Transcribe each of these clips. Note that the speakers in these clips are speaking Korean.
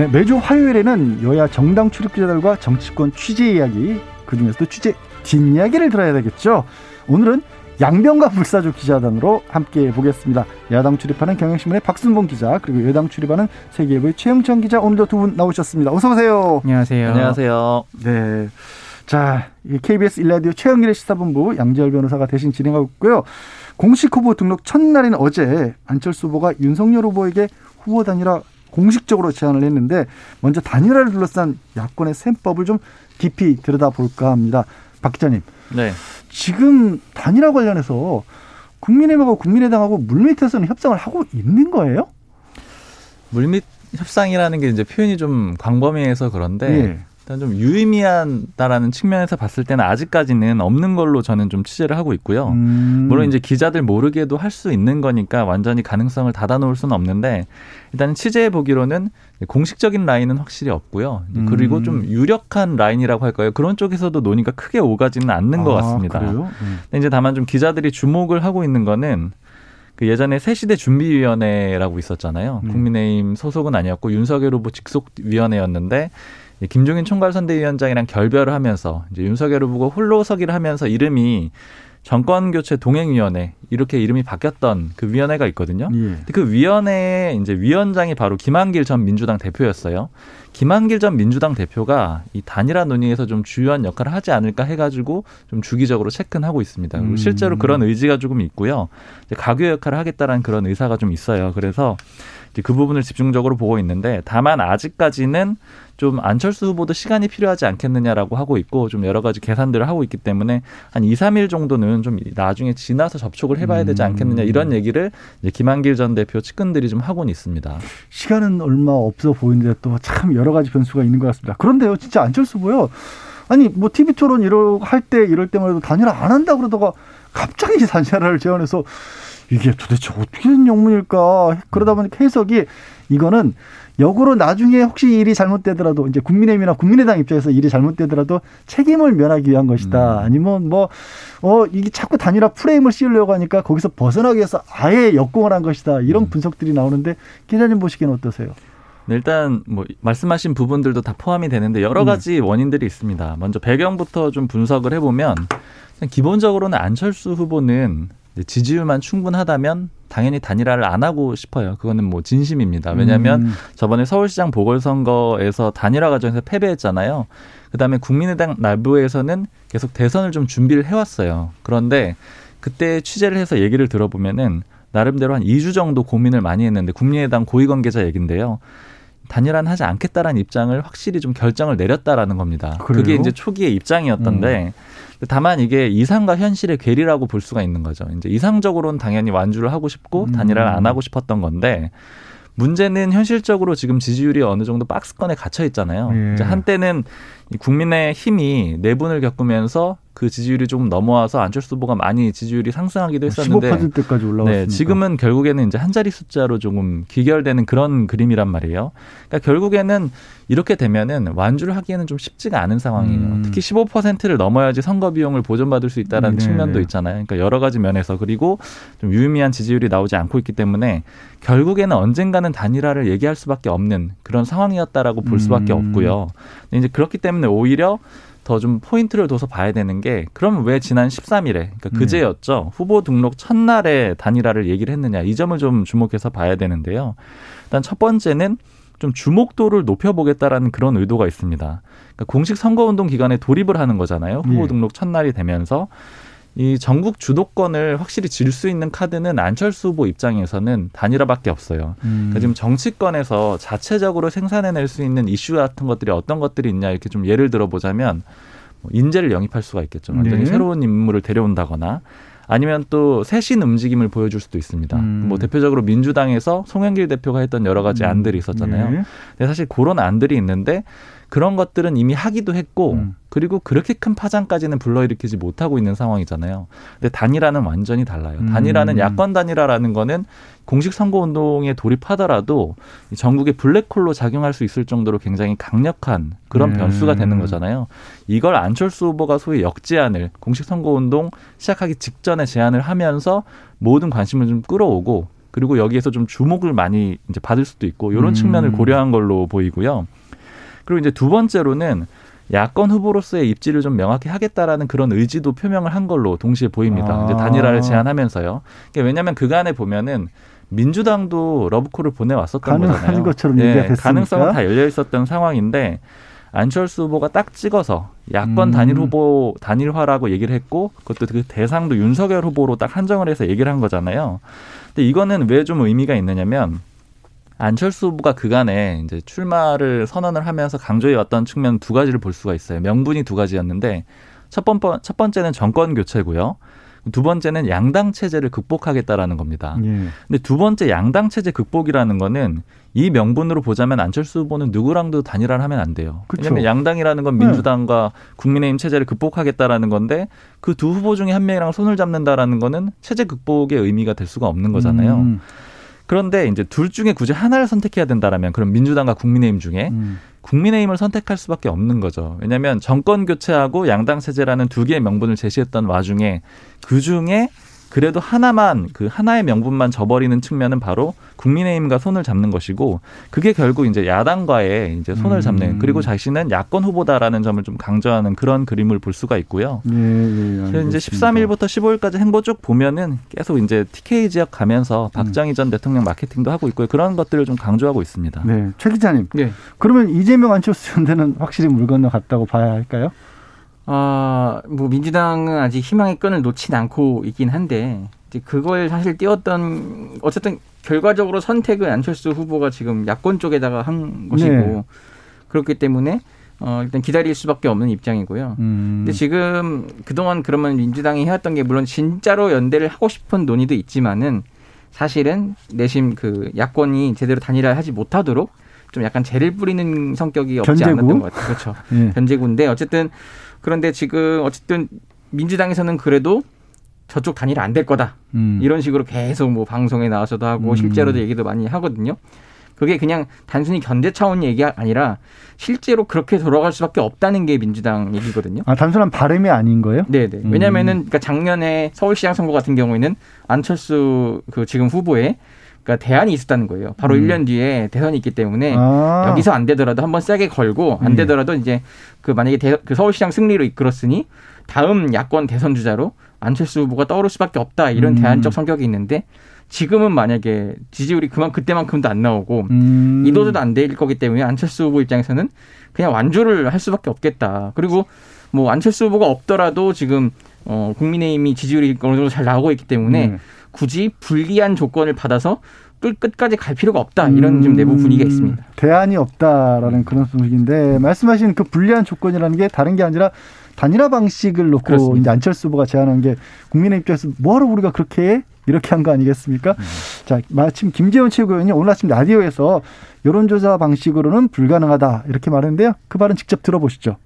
네, 매주 화요일에는 여야 정당 출입 기자들과 정치권 취재 이야기, 그 중에서도 취재 뒷이야기를 들어야 되겠죠. 오늘은 양병가 불사조 기자단으로 함께 보겠습니다. 야당 출입하는 경향신문의 박순봉 기자 그리고 여당 출입하는 세계일보의 최영천 기자 오늘도 두 분 나오셨습니다. 어서 오세요. 안녕하세요. 안녕하세요. 네. 자, KBS 일라디오 최영일의 시사본부 양재열 변호사가 대신 진행하고 있고요. 공식 후보 등록 첫날인 어제 안철수 후보가 윤석열 후보에게 후보 단일화 공식적으로 제안을 했는데 먼저 단일화를 둘러싼 야권의 셈법을 좀 깊이 들여다볼까 합니다. 박 기자님. 네. 지금 단일화 관련해서 국민의힘하고 국민의당하고 물밑에서는 협상을 하고 있는 거예요? 물밑 협상이라는 게 이제 표현이 좀 광범위해서 그런데 예. 일단 좀 유의미하다라는 측면에서 봤을 때는 아직까지는 없는 걸로 저는 좀 취재를 하고 있고요. 음. 물론 이제 기자들 모르게도 할 수 있는 거니까 완전히 가능성을 닫아놓을 수는 없는데 일단 취재해 보기로는 공식적인 라인은 확실히 없고요. 음. 그리고 좀 유력한 라인이라고 할까요? 그런 쪽에서도 논의가 크게 오가지는 않는 것 아, 같습니다. 그래요? 음. 근데 이제 다만 좀 기자들이 주목을 하고 있는 거는 그 예전에 새시대 준비위원회라고 있었잖아요. 음. 국민의힘 소속은 아니었고 윤석열 후보 직속위원회였는데 김종인 총괄 선대위원장이랑 결별을 하면서 이제 윤석열 후보가 홀로서기를 하면서 이름이 정권 교체 동행위원회 이렇게 이름이 바뀌었던 그 위원회가 있거든요. 예. 그 위원회의 이제 위원장이 바로 김한길 전 민주당 대표였어요. 김한길 전 민주당 대표가 이 단일화 논의에서 좀 주요한 역할을 하지 않을까 해가지고 좀 주기적으로 체크는 하고 있습니다. 그리고 음. 실제로 그런 의지가 조금 있고요. 이제 가교 역할을 하겠다라는 그런 의사가 좀 있어요. 그래서 그 부분을 집중적으로 보고 있는데 다만 아직까지는 좀 안철수 후보도 시간이 필요하지 않겠느냐라고 하고 있고 좀 여러 가지 계산들을 하고 있기 때문에 한 2, 3일 정도는 좀 나중에 지나서 접촉을 해봐야 되지 않겠느냐 이런 얘기를 이제 김한길 전 대표 측근들이 좀 하고는 있습니다. 시간은 얼마 없어 보이는데 또 참 여러 가지 변수가 있는 것 같습니다. 그런데요, 진짜 안철수 보요. 아니 뭐 TV 토론 이러 할때 이럴 때만 해도 단일화 안 한다 그러다가 갑자기 단일화를 제안해서 이게 도대체 어떻게 된 영문일까 그러다 보니까 해석이 이거는 역으로 나중에 혹시 일이 잘못되더라도 이제 국민의힘이나 국민의당 입장에서 일이 잘못되더라도 책임을 면하기 위한 것이다. 음. 아니면 뭐 어 이게 자꾸 단일화 프레임을 씌우려고 하니까 거기서 벗어나기 위해서 아예 역공을 한 것이다. 이런 음. 분석들이 나오는데 기자님 보시기에는 어떠세요? 네, 일단 뭐 말씀하신 부분들도 다 포함이 되는데 여러 가지 원인들이 있습니다. 먼저 배경부터 좀 분석을 해보면 기본적으로는 안철수 후보는 지지율만 충분하다면 당연히 단일화를 안 하고 싶어요. 그거는 뭐 진심입니다. 왜냐하면 음. 저번에 서울시장 보궐선거에서 단일화 과정에서 패배했잖아요. 그다음에 국민의당 내부에서는 계속 대선을 좀 준비를 해왔어요. 그런데 그때 취재를 해서 얘기를 들어보면은 나름대로 한 2주 정도 고민을 많이 했는데 국민의당 고위 관계자 얘긴데요. 단일화는 하지 않겠다라는 입장을 확실히 좀 결정을 내렸다라는 겁니다. 그래요? 그게 이제 초기의 입장이었던데 다만 이게 이상과 현실의 괴리라고 볼 수가 있는 거죠. 이제 이상적으로는 당연히 완주를 하고 싶고 음. 단일화를 안 하고 싶었던 건데 문제는 현실적으로 지금 지지율이 어느 정도 박스권에 gat혀 있잖아요. 예. 한때는 이 국민의 힘이 내분을 겪으면서 그 지지율이 조금 넘어와서 안철수 후보가 많이 지지율이 상승하기도 했었는데 15%까지 올라왔으니까. 네, 지금은 결국에는 이제 한 자리 숫자로 조금 귀결되는 그런 그림이란 말이에요. 그러니까 결국에는 이렇게 되면은 완주를 하기에는 좀 쉽지가 않은 상황이에요. 음. 특히 15%를 넘어야지 선거 비용을 보전받을 수 있다는 네. 측면도 있잖아요. 그러니까 여러 가지 면에서 그리고 좀 유의미한 지지율이 나오지 않고 있기 때문에 결국에는 언젠가는 단일화를 얘기할 수밖에 없는 그런 상황이었다라고 볼 수밖에 음. 없고요. 근데 이제 그렇기 때문에 오히려 더 좀 포인트를 둬서 봐야 되는 게 그럼 왜 지난 13일에 그러니까 네. 그제였죠 후보 등록 첫날에 단일화를 얘기를 했느냐 이 점을 좀 주목해서 봐야 되는데요. 일단 첫 번째는 좀 주목도를 높여보겠다라는 그런 의도가 있습니다. 그러니까 공식 선거운동 기간에 돌입을 하는 거잖아요. 후보 예. 등록 첫날이 되면서 이 전국 주도권을 확실히 질 수 있는 카드는 안철수 후보 입장에서는 단일화밖에 없어요. 음. 그러니까 지금 정치권에서 자체적으로 생산해낼 수 있는 이슈 같은 것들이 어떤 것들이 있냐 이렇게 좀 예를 들어보자면 뭐 인재를 영입할 수가 있겠죠. 완전히 네. 새로운 인물을 데려온다거나 아니면 또 새신 움직임을 보여줄 수도 있습니다. 음. 뭐 대표적으로 민주당에서 송영길 대표가 했던 여러 가지 음. 안들이 있었잖아요. 네. 근데 사실 그런 안들이 있는데 그런 것들은 이미 하기도 했고 음. 그리고 그렇게 큰 파장까지는 불러일으키지 못하고 있는 상황이잖아요. 근데 단일화는 완전히 달라요. 음. 단일화는 야권 단일화라는 거는 공식 선거 운동에 돌입하더라도 이 전국의 블랙홀로 작용할 수 있을 정도로 굉장히 강력한 그런 네. 변수가 되는 거잖아요. 이걸 안철수 후보가 소위 역제안을 공식 선거 운동 시작하기 직전에 제안을 하면서 모든 관심을 좀 끌어오고 그리고 여기에서 좀 주목을 많이 이제 받을 수도 있고 이런 음. 측면을 고려한 걸로 보이고요. 그리고 이제 두 번째로는 야권 후보로서의 입지를 좀 명확히 하겠다라는 그런 의지도 표명을 한 걸로 동시에 보입니다. 아. 이제 단일화를 제안하면서요. 그러니까 왜냐하면 그간에 보면은 민주당도 러브콜을 보내왔었던 가능한 거잖아요. 것처럼 얘기가 됐으니까. 네, 가능성은 다 열려 있었던 상황인데 안철수 후보가 딱 찍어서 야권 음. 단일 후보 단일화라고 얘기를 했고 그것도 그 대상도 윤석열 후보로 딱 한정을 해서 얘기를 한 거잖아요. 근데 이거는 왜 좀 의미가 있느냐면 안철수 후보가 그간에 이제 출마를 선언을 하면서 강조해 왔던 측면 두 가지를 볼 수가 있어요. 명분이 두 가지였는데 첫, 번, 첫 번째는 정권 교체고요. 두 번째는 양당 체제를 극복하겠다라는 겁니다. 예. 근데 두 번째 양당 체제 극복이라는 거는 이 명분으로 보자면 안철수 후보는 누구랑도 단일화를 하면 안 돼요. 그쵸. 왜냐하면 양당이라는 건 네. 민주당과 국민의힘 체제를 극복하겠다라는 건데 그 두 후보 중에 한 명이랑 손을 잡는다라는 거는 체제 극복의 의미가 될 수가 없는 거잖아요. 음, 그런데 이제 둘 중에 굳이 하나를 선택해야 된다라면 그럼 민주당과 국민의힘 중에 음. 국민의힘을 선택할 수밖에 없는 거죠. 왜냐하면 정권 교체하고 양당 체제라는 두 개의 명분을 제시했던 와중에 그 중에 그래도 하나만 그 하나의 명분만 저버리는 측면은 바로 국민의힘과 손을 잡는 것이고 그게 결국 이제 야당과의 이제 손을 음. 잡는 그리고 자신은 야권 후보다라는 점을 좀 강조하는 그런 그림을 볼 수가 있고요. 예, 예, 그래서 이제 알겠습니다. 13일부터 15일까지 행보 쭉 보면은 계속 이제 TK 지역 가면서 박정희 전 대통령 마케팅도 하고 있고요. 그런 것들을 좀 강조하고 있습니다. 네, 최 기자님. 네. 그러면 이재명 안철수 연대는 확실히 물 건너갔다고 봐야 할까요? 아, 뭐 민주당은 아직 희망의 끈을 놓진 않고 있긴 한데 이제 그걸 사실 띄웠던 어쨌든 결과적으로 선택은 안철수 후보가 지금 야권 쪽에다가 한 것이고 네. 그렇기 때문에 어 일단 기다릴 수밖에 없는 입장이고요. 음. 근데 지금 그동안 그러면 민주당이 해왔던 게 물론 진짜로 연대를 하고 싶은 논의도 있지만은 사실은 내심 그 야권이 제대로 단일화하지 못하도록 좀 약간 재를 뿌리는 성격이 없지 견제구? 않았던 것 같아요. 그렇죠. 예. 변제구인데 어쨌든 그런데 지금 어쨌든 민주당에서는 그래도 저쪽 단일화 안될 거다 음. 이런 식으로 계속 뭐 방송에 나와서도 하고 음. 실제로도 얘기도 많이 하거든요. 그게 그냥 단순히 견제 차원 얘기가 아니라 실제로 그렇게 돌아갈 수밖에 없다는 게 민주당 얘기거든요. 아 단순한 바람이 아닌 거예요? 네네. 음. 왜냐면은 그러니까 작년에 서울시장 선거 같은 경우에는 안철수 그 지금 후보에 그러니까 대안이 있었다는 거예요. 바로 음. 일 1년 뒤에 대선이 있기 때문에 아. 여기서 안 되더라도 한번 세게 걸고 안 음. 되더라도 이제 그 만약에 대, 그 서울시장 승리로 이끌었으니 다음 야권 대선 주자로 안철수 후보가 떠오를 수밖에 없다 이런 음. 대안적 성격이 있는데 지금은 만약에 지지율이 그만 그때만큼도 안 나오고 음. 이도저도 안 될 거기 때문에 안철수 후보 입장에서는 그냥 완주를 할 수밖에 없겠다. 그리고 뭐 안철수 후보가 없더라도 지금 어 국민의힘이 지지율이 어느 정도 잘 나오고 있기 때문에 네. 굳이 불리한 조건을 받아서 끝 끝까지 갈 필요가 없다 이런 좀 내부 분위기가 음, 있습니다. 대안이 없다라는 그런 분위기인데 말씀하신 그 불리한 조건이라는 게 다른 게 아니라 단일화 방식을 놓고 그렇습니다. 이제 안철수 후보가 제안한 게 국민의 입장에서 뭐하러 우리가 그렇게 해? 이렇게 한 거 아니겠습니까? 음. 자, 마침 김재원 최고위원이 오늘 아침 라디오에서 여론조사 방식으로는 불가능하다 이렇게 말했는데요. 그 말은 직접 들어보시죠.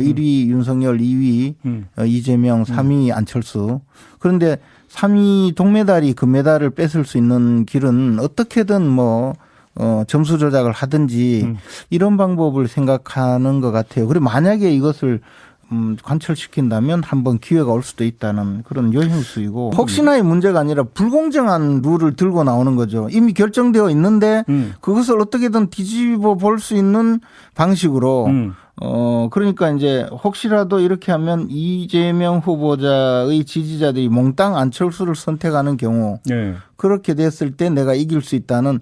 1위 윤석열, 2위 음. 어, 이재명, 3위 안철수. 그런데 3위 동메달이 금메달을 뺏을 수 있는 길은 어떻게든 뭐 어, 점수 조작을 하든지 음. 이런 방법을 생각하는 것 같아요. 그리고 만약에 이것을 음, 관철시킨다면 한번 기회가 올 수도 있다는 그런 요행수이고 혹시나의 문제가 아니라 불공정한 룰을 들고 나오는 거죠. 이미 결정되어 있는데 음. 그것을 어떻게든 뒤집어 볼 수 있는 방식으로 음. 어, 그러니까 이제 혹시라도 이렇게 하면 이재명 후보자의 지지자들이 몽땅 안철수를 선택하는 경우 네. 그렇게 됐을 때 내가 이길 수 있다는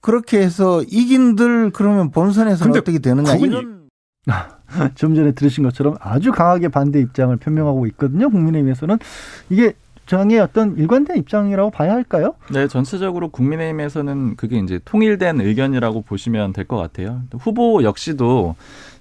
그렇게 해서 이긴들 그러면 본선에서 어떻게 되느냐 이런 좀 전에 들으신 것처럼 아주 강하게 반대 입장을 표명하고 있거든요. 국민의힘에서는 이게 정의 어떤 일관된 입장이라고 봐야 할까요? 네, 전체적으로 국민의힘에서는 그게 이제 통일된 의견이라고 보시면 될 것 같아요. 후보 역시도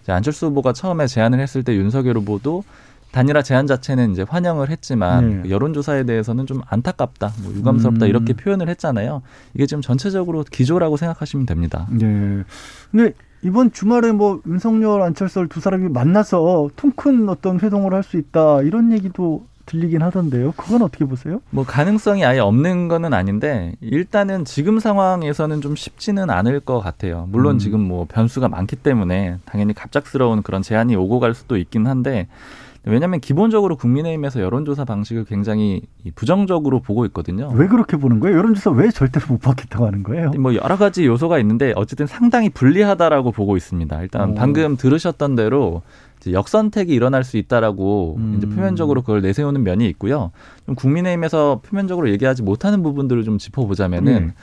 안철수 후보가 처음에 제안을 했을 때 윤석열 후보도 단일화 제안 자체는 이제 환영을 했지만 네. 그 여론조사에 대해서는 좀 안타깝다, 뭐 유감스럽다 음. 이렇게 표현을 했잖아요. 이게 지금 전체적으로 기조라고 생각하시면 됩니다. 네. 근데 이번 주말에 뭐 윤석열, 안철수 두 사람이 만나서 통 큰 어떤 회동을 할 수 있다 이런 얘기도 들리긴 하던데요. 그건 어떻게 보세요? 뭐 가능성이 아예 없는 거는 아닌데 일단은 지금 상황에서는 좀 쉽지는 않을 것 같아요. 물론 음. 지금 뭐 변수가 많기 때문에 당연히 갑작스러운 그런 제안이 오고 갈 수도 있긴 한데 왜냐하면 기본적으로 국민의힘에서 여론조사 방식을 굉장히 이 부정적으로 보고 있거든요. 왜 그렇게 보는 거예요? 여론조사 왜 절대로 못 받겠다고 하는 거예요? 뭐 여러 가지 요소가 있는데 어쨌든 상당히 불리하다라고 보고 있습니다. 일단 오. 방금 들으셨던 대로 이제 역선택이 일어날 수 있다라고 음. 이제 표면적으로 그걸 내세우는 면이 있고요. 좀 국민의힘에서 표면적으로 얘기하지 못하는 부분들을 좀 짚어보자면은 예.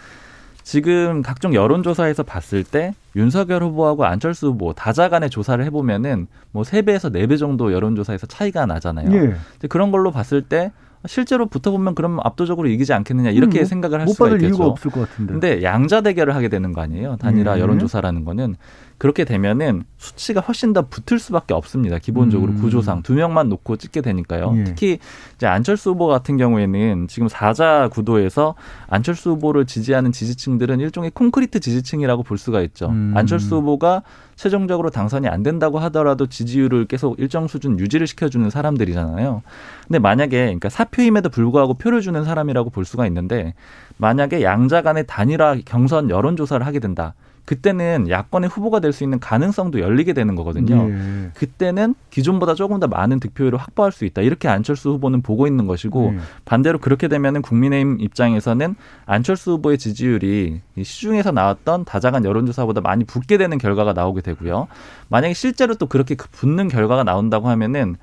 지금 각종 여론조사에서 봤을 때 윤석열 후보하고 안철수 후보 다자 간의 조사를 해보면은 뭐 세배에서네 배 정도 여론조사에서 차이가 나잖아요. 예. 그런 걸로 봤을 때 실제로 붙어보면 그럼 압도적으로 이기지 않겠느냐 이렇게 음, 뭐, 생각을 할못 수가 있겠죠. 이유가 없을 것 같은데. 근데 양자 대결을 하게 되는 거 아니에요? 단일화 네. 여론조사라는 거는 그렇게 되면은 수치가 훨씬 더 붙을 수밖에 없습니다. 기본적으로 음. 구조상 두 명만 놓고 찍게 되니까요. 예. 특히 이제 안철수 후보 같은 경우에는 지금 사자 구도에서 안철수 후보를 지지하는 지지층들은 일종의 콘크리트 지지층이라고 볼 수가 있죠. 음. 안철수 후보가 최종적으로 당선이 안 된다고 하더라도 지지율을 계속 일정 수준 유지를 시켜주는 사람들이잖아요. 근데 만약에 그러니까 사표임에도 불구하고 표를 주는 사람이라고 볼 수가 있는데 만약에 양자 간의 단일화 경선 여론조사를 하게 된다. 그때는 야권의 후보가 될 수 있는 가능성도 열리게 되는 거거든요. 예. 그때는 기존보다 조금 더 많은 득표율을 확보할 수 있다. 이렇게 안철수 후보는 보고 있는 것이고 예. 반대로 그렇게 되면은 국민의힘 입장에서는 안철수 후보의 지지율이 이 시중에서 나왔던 다자간 여론조사보다 많이 붙게 되는 결과가 나오게 되고요. 만약에 실제로 또 그렇게 그 붙는 결과가 나온다고 하면은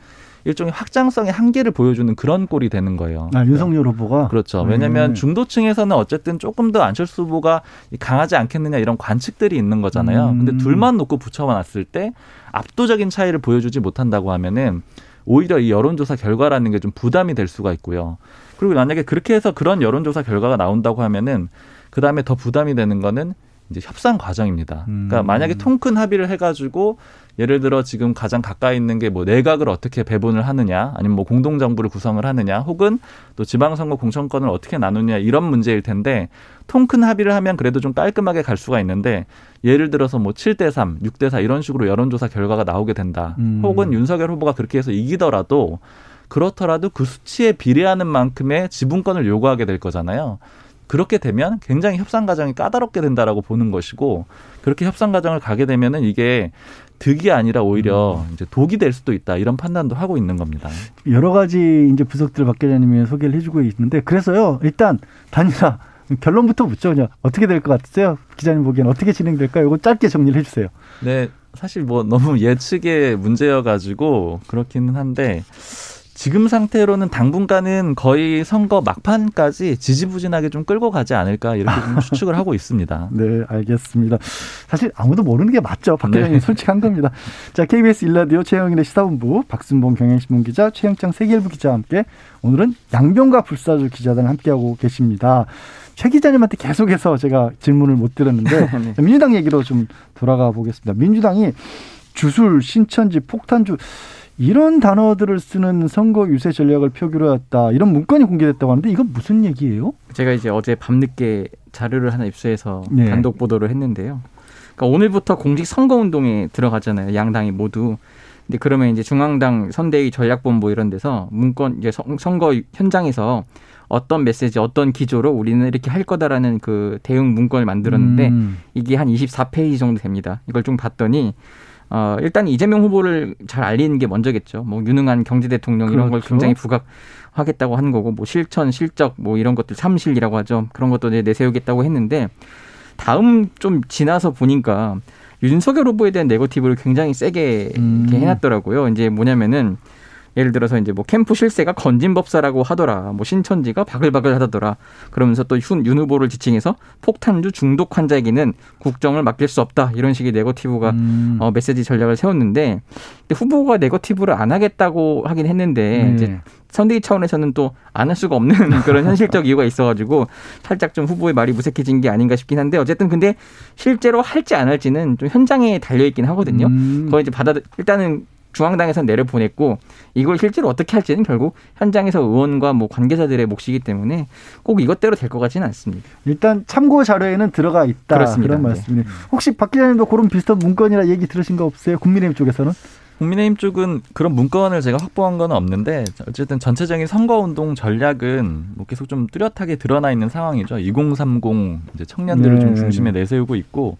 일종의 확장성의 한계를 보여주는 그런 꼴이 되는 거예요. 아, 윤석열 후보가 그렇죠. 왜냐하면 음. 중도층에서는 어쨌든 조금 더 안철수 후보가 강하지 않겠느냐 이런 관측들이 있는 거잖아요. 음. 근데 둘만 놓고 붙여놨을 때 압도적인 차이를 보여주지 못한다고 하면은 오히려 이 여론조사 결과라는 게 좀 부담이 될 수가 있고요. 그리고 만약에 그렇게 해서 그런 여론조사 결과가 나온다고 하면은 그 다음에 더 부담이 되는 거는 이제 협상 과정입니다. 그러니까 음. 만약에 통큰 합의를 해가지고 예를 들어 지금 가장 가까이 있는 게 뭐 내각을 어떻게 배분을 하느냐, 아니면 뭐 공동 정부를 구성을 하느냐, 혹은 또 지방선거 공천권을 어떻게 나누냐 이런 문제일 텐데 통큰 합의를 하면 그래도 좀 깔끔하게 갈 수가 있는데 예를 들어서 뭐 7대 3, 6대 4 이런 식으로 여론조사 결과가 나오게 된다. 음. 혹은 윤석열 후보가 그렇게 해서 이기더라도 그렇더라도 그 수치에 비례하는 만큼의 지분권을 요구하게 될 거잖아요. 그렇게 되면 굉장히 협상 과정이 까다롭게 된다라고 보는 것이고 그렇게 협상 과정을 가게 되면은 이게 득이 아니라 오히려 이제 독이 될 수도 있다 이런 판단도 하고 있는 겁니다. 여러 가지 이제 분석들 박 기자님이 소개를 해주고 있는데 그래서요 일단 단일화 결론부터 묻죠 그냥 어떻게 될 것 같으세요 기자님 보기엔 어떻게 진행될까요? 이거 짧게 정리를 해주세요. 네, 사실 뭐 너무 예측의 문제여 가지고 그렇기는 한데 지금 상태로는 당분간은 거의 선거 막판까지 지지부진하게 좀 끌고 가지 않을까 이렇게 좀 추측을 하고 있습니다. 네, 알겠습니다. 사실 아무도 모르는 게 맞죠. 박 네. 기자님 솔직한 겁니다. 자, KBS 일라디오 최영일의 시사본부 박순봉 경향신문 기자 최영창 세계일보 기자와 함께 오늘은 양병가 불사조 기자단 함께하고 계십니다. 최 기자님한테 계속해서 제가 질문을 못 드렸는데 네. 자, 민주당 얘기로 좀 돌아가 보겠습니다. 민주당이 주술, 신천지, 폭탄주 이런 단어들을 쓰는 선거 유세 전략을 표기로 했다 이런 문건이 공개됐다고 하는데 이건 무슨 얘기예요? 제가 이제 어제 밤늦게 자료를 하나 입수해서 네. 단독 보도를 했는데요. 그러니까 오늘부터 공직 선거 운동에 들어가잖아요. 양당이 모두. 근데 그러면 이제 중앙당 선대위 전략본부 이런 데서 문건 이제 선- 선거 현장에서 어떤 메시지, 어떤 기조로 우리는 이렇게 할 거다라는 그 대응 문건을 만들었는데 음. 이게 한 24페이지 정도 됩니다. 이걸 좀 봤더니 어 일단 이재명 후보를 잘 알리는 게 먼저겠죠. 뭐 유능한 경제 대통령 이런 걸 그렇죠. 굉장히 부각하겠다고 하는 거고 뭐 실천, 실적 뭐 이런 것들 삼실이라고 하죠. 그런 것도 이제 내세우겠다고 했는데 다음 좀 지나서 보니까 윤석열 후보에 대한 네거티브를 굉장히 세게 음. 해놨더라고요. 이제 뭐냐면은 예를 들어서 이제 뭐 캠프 실세가 건진법사라고 하더라. 뭐 신천지가 바글바글 하더라. 그러면서 또 윤 후보를 지칭해서 폭탄주 중독 환자에게는 국정을 맡길 수 없다. 이런 식의 네거티브가 음. 어, 메시지 전략을 세웠는데 후보가 네거티브를 안 하겠다고 하긴 했는데 네. 이제 선대위 차원에서는 또 안 할 수가 없는 그런 현실적 이유가 있어가지고 살짝 좀 후보의 말이 무색해진 게 아닌가 싶긴 한데 어쨌든 근데 실제로 할지 안 할지는 좀 현장에 달려 있긴 하거든요. 음. 그거 이제 받아 일단은 중앙당에서 내려보냈고 이걸 실제로 어떻게 할지는 결국 현장에서 의원과 뭐 관계자들의 몫이기 때문에 꼭 이것대로 될 것 같지는 않습니다. 일단 참고 자료에는 들어가 있다 그렇습니다. 그런 네. 말씀이네요. 혹시 박 기자님도 그런 비슷한 문건이나 얘기 들으신 거 없어요? 국민의힘 쪽에서는? 국민의힘 쪽은 그런 문건을 제가 확보한 건 없는데 어쨌든 전체적인 선거운동 전략은 뭐 계속 좀 뚜렷하게 드러나 있는 상황이죠. 2030 이제 청년들을 네, 좀 네, 중심에 내세우고 있고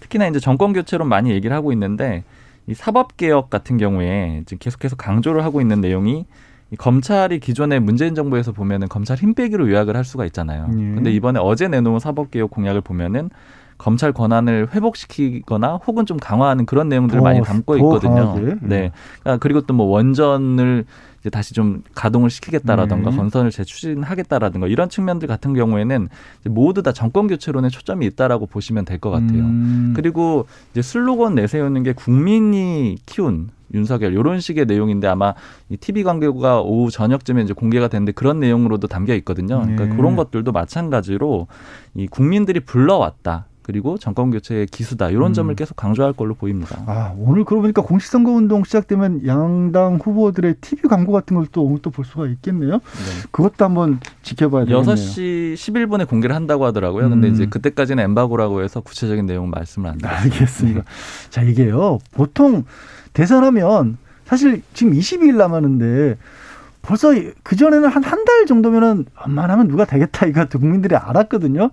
특히나 이제 정권 교체로 많이 얘기를 하고 있는데 이 사법 개혁 같은 경우에 지금 계속해서 강조를 하고 있는 내용이 이 검찰이 기존의 문재인 정부에서 보면은 검찰 힘 빼기로 요약을 할 수가 있잖아요. 예. 근데 이번에 어제 내놓은 사법 개혁 공약을 보면은 검찰 권한을 회복시키거나 혹은 좀 강화하는 그런 내용들을 더, 많이 담고 더 있거든요. 강하게? 네. 아, 그리고 또 뭐 원전을 이제 다시 좀 가동을 시키겠다라던가 네. 건설을 재추진하겠다라든가 이런 측면들 같은 경우에는 이제 모두 다 정권 교체론에 초점이 있다라고 보시면 될 것 같아요. 음. 그리고 이제 슬로건 내세우는 게 국민이 키운 윤석열 이런 식의 내용인데 아마 이 TV 광고가 오후 저녁쯤에 이제 공개가 됐는데 그런 내용으로도 담겨 있거든요. 그러니까 네. 그런 것들도 마찬가지로 이 국민들이 불러왔다. 그리고 정권 교체의 기수다. 이런 음. 점을 계속 강조할 걸로 보입니다. 아, 오늘 그러고 보니까 공식 선거 운동 시작되면 양당 후보들의 TV 광고 같은 걸 또 오늘 또 볼 수가 있겠네요. 네. 그것도 한번 지켜봐야 되겠네요. 6시 11분에 공개를 한다고 하더라고요. 근데 음. 이제 그때까지는 엠바고라고 해서 구체적인 내용 말씀을 안 드렸습니다. 알겠습니다. 자, 이게요. 보통 대선하면 사실 지금 22일 남았는데 벌써 그전에는 한 한 달 정도면은 웬만하면 누가 되겠다 이거 국민들이 알았거든요.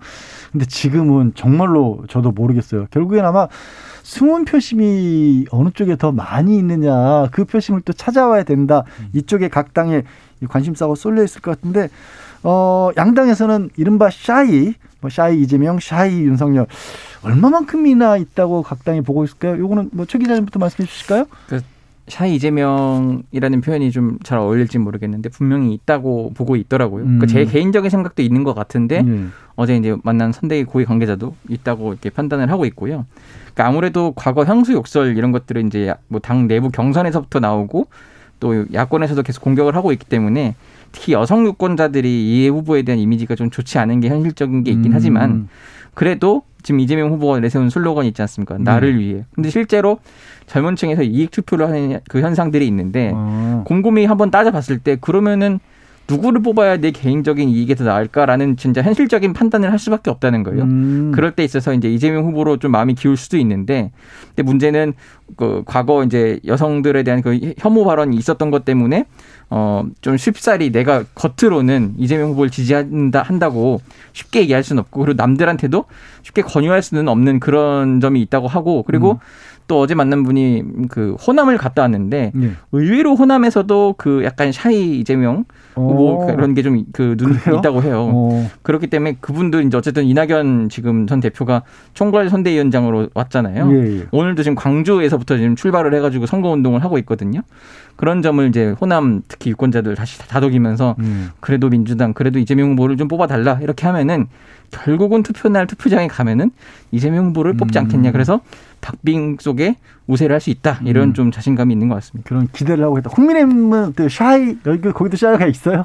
근데 지금은 정말로 저도 모르겠어요. 결국엔 아마 숨은 표심이 어느 쪽에 더 많이 있느냐 그 표심을 또 찾아와야 된다. 이쪽에 각 당에 이 관심사가 쏠려 있을 것 같은데 어 양당에서는 이른바 샤이 뭐 shy 이재명, shy 윤석열 얼마만큼이나 있다고 각 당이 보고 있을까요? 요거는 뭐 최 기자님부터 말씀해 주실까요? shy 이재명이라는 표현이 좀 잘 어울릴지 모르겠는데 분명히 있다고 보고 있더라고요. 음. 그제 개인적인 생각도 있는 것 같은데 예. 어제 이제 만난 선대위 고위 관계자도 있다고 이렇게 판단을 하고 있고요. 그러니까 아무래도 과거 형수 욕설 이런 것들은 이제 뭐 당 내부 경선에서부터 나오고 또 야권에서도 계속 공격을 하고 있기 때문에 특히 여성 유권자들이 이 후보에 대한 이미지가 좀 좋지 않은 게 현실적인 게 있긴 음. 하지만 그래도 지금 이재명 후보가 내세운 슬로건이 있지 않습니까? 나를 위해. 근데 실제로 젊은 층에서 이익 투표를 하는 그 현상들이 있는데 어. 곰곰이 한번 따져봤을 때 그러면은 누구를 뽑아야 내 개인적인 이익이 더 나을까라는 진짜 현실적인 판단을 할 수밖에 없다는 거예요. 음. 그럴 때 있어서 이제 이재명 후보로 좀 마음이 기울 수도 있는데, 근데 문제는 그 과거 이제 여성들에 대한 그 혐오 발언이 있었던 것 때문에 어좀 쉽사리 내가 겉으로는 이재명 후보를 지지한다 한다고 쉽게 얘기할 수는 없고 그리고 남들한테도 쉽게 권유할 수는 없는 그런 점이 있다고 하고 그리고 음. 또 어제 만난 분이 그 호남을 갔다 왔는데 예. 의외로 호남에서도 그 약간 샤이 이재명 뭐 어. 그런 게 좀 그눈 그래요? 있다고 해요. 어. 그렇기 때문에 그분도 이제 어쨌든 이낙연 지금 전 대표가 총괄 선대위원장으로 왔잖아요. 예, 예. 오늘도 지금 광주에서부터 지금 출발을 해가지고 선거 운동을 하고 있거든요. 그런 점을 이제 호남 특히 유권자들 다시 다독이면서 음. 그래도 민주당 그래도 이재명 후보를 좀 뽑아달라 이렇게 하면은 결국은 투표 날 투표장에 가면은 이재명 후보를 뽑지 음. 않겠냐. 그래서 박빙 속에 우세를 할 수 있다 이런 음. 좀 자신감이 있는 것 같습니다. 그런 기대를 하고 있다. 국민의힘은 또 shy 여기 거기도 shy가 있어요?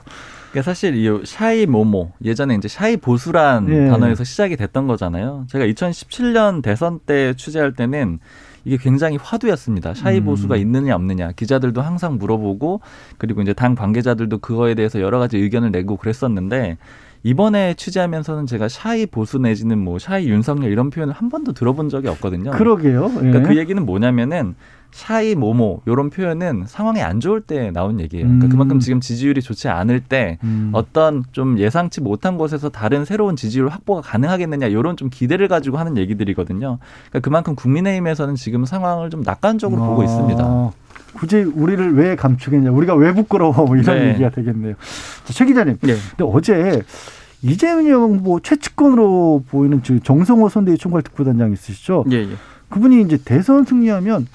그러니까 사실 이 shy 모모 예전에 이제 shy 보수란 예. 단어에서 시작이 됐던 거잖아요. 제가 2017년 대선 때 취재할 때는 이게 굉장히 화두였습니다. shy 음. 보수가 있느냐 없느냐 기자들도 항상 물어보고 그리고 이제 당 관계자들도 그거에 대해서 여러 가지 의견을 내고 그랬었는데 이번에 취재하면서는 제가 shy 보수 내지는 뭐 shy 윤석열 이런 표현을 한 번도 들어본 적이 없거든요. 그러게요. 예. 그러니까 그 얘기는 뭐냐면은 shy 모모 이런 표현은 상황이 안 좋을 때 나온 얘기예요. 그러니까 음. 그만큼 지금 지지율이 좋지 않을 때 음. 어떤 좀 예상치 못한 곳에서 다른 새로운 지지율 확보가 가능하겠느냐 이런 좀 기대를 가지고 하는 얘기들이거든요. 그러니까 그만큼 국민의힘에서는 지금 상황을 좀 낙관적으로 보고 아, 있습니다. 굳이 우리를 왜 감추겠냐? 우리가 왜 부끄러워? 뭐 이런 네. 얘기가 되겠네요. 자, 최 기자님. 네. 근데 어제 이재명 후보 최측근으로 보이는 저 정성호 선대위 총괄 특보단장 있으시죠? 예, 예. 그분이 이제 대선 승리하면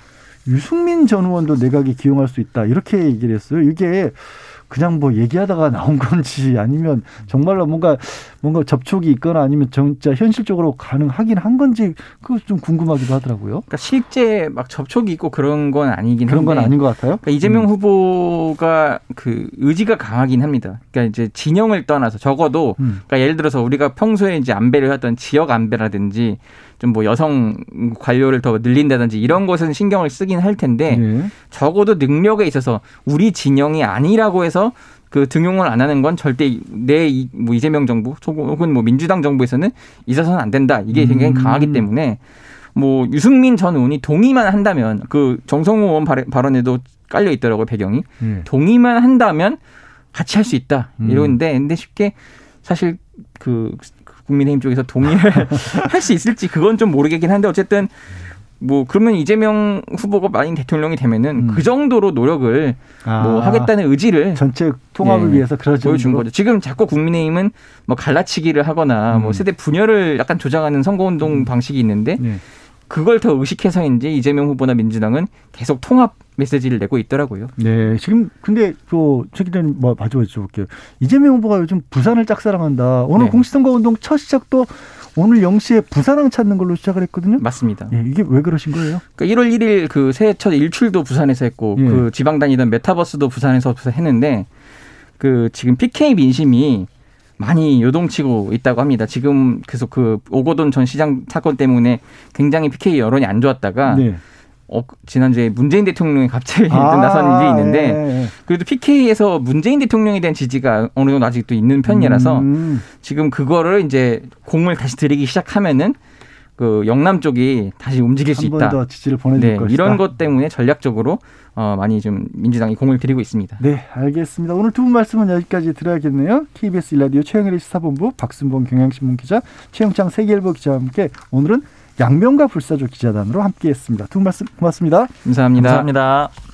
유승민 전 의원도 내각에 기용할 수 있다 이렇게 얘기를 했어요. 이게 그냥 뭐 얘기하다가 나온 건지 아니면 정말로 뭔가 뭔가 접촉이 있거나 아니면 진짜 현실적으로 가능하긴 한 건지 그거 좀 궁금하기도 하더라고요. 그러니까 실제 막 접촉이 있고 그런 건 아니긴 그런 건 한데 아닌 것 같아요. 그러니까 이재명 음. 후보가 그 의지가 강하긴 합니다. 그러니까 이제 진영을 떠나서 적어도 음. 그러니까 예를 들어서 우리가 평소에 이제 안배를 했던 지역 안배라든지 좀 뭐 여성 관료를 더 늘린다든지 이런 것은 신경을 쓰긴 할 텐데 예. 적어도 능력에 있어서 우리 진영이 아니라고 해서 그 등용을 안 하는 건 절대 내 뭐 이재명 정부 혹은 뭐 민주당 정부에서는 있어서는 안 된다. 이게 굉장히 음. 강하기 때문에 뭐 유승민 전 의원이 동의만 한다면 그 정성호 의원 발- 발언에도 깔려 있더라고요 배경이 예. 동의만 한다면 같이 할 수 있다 음. 이러는데 근데 쉽게 사실 그 국민의힘 쪽에서 동의를 할 수 있을지 그건 좀 모르겠긴 한데 어쨌든 뭐 그러면 이재명 후보가 만약 대통령이 되면은 음. 그 정도로 노력을 아, 뭐 하겠다는 의지를 전체 통합을 예. 위해서 그런 보여준? 거죠. 지금 자꾸 국민의힘은 뭐 갈라치기를 하거나 뭐 음. 세대 분열을 약간 조장하는 선거운동 방식이 있는데 예. 그걸 더 의식해서인지 이재명 후보나 민주당은 계속 통합 메시지를 내고 있더라고요. 네, 지금 근데 그 최기자님 뭐 마저 여쭤볼게요. 이재명 후보가 요즘 부산을 짝사랑한다. 오늘 네. 공식선거 운동 첫 시작도 오늘 0시에 부산항 찾는 걸로 시작을 했거든요. 맞습니다. 예, 이게 왜 그러신 거예요? 그러니까 1월 1일 그 새해 첫 일출도 부산에서 했고 예. 그 지방 다니던 메타버스도 부산에서 했는데 그 지금 PK 민심이 많이 요동치고 있다고 합니다. 지금 계속 그 오거돈 전 시장 사건 때문에 굉장히 PK 여론이 안 좋았다가 네. 어, 지난주에 문재인 대통령이 갑자기 나선 일이 있는데 예, 예. 그래도 PK에서 문재인 대통령에 대한 지지가 어느 정도 아직도 있는 편이라서 음, 지금 그거를 이제 공을 다시 들이기 시작하면은 그 영남 쪽이 다시 움직일 수한번 있다. 더 지지를 보내줄 네, 것이다. 이런 것 때문에 전략적으로 어, 많이 좀 민주당이 공을 들이고 있습니다. 네, 알겠습니다. 오늘 두 분 말씀은 여기까지 들어야겠네요. KBS 일라디오 최영일의 시사본부 박순봉 경향신문 기자, 최영창 세계일보 기자와 함께 오늘은 양명과 불사조 기자단으로 함께했습니다. 두 분 말씀 고맙습니다. 감사합니다. 감사합니다.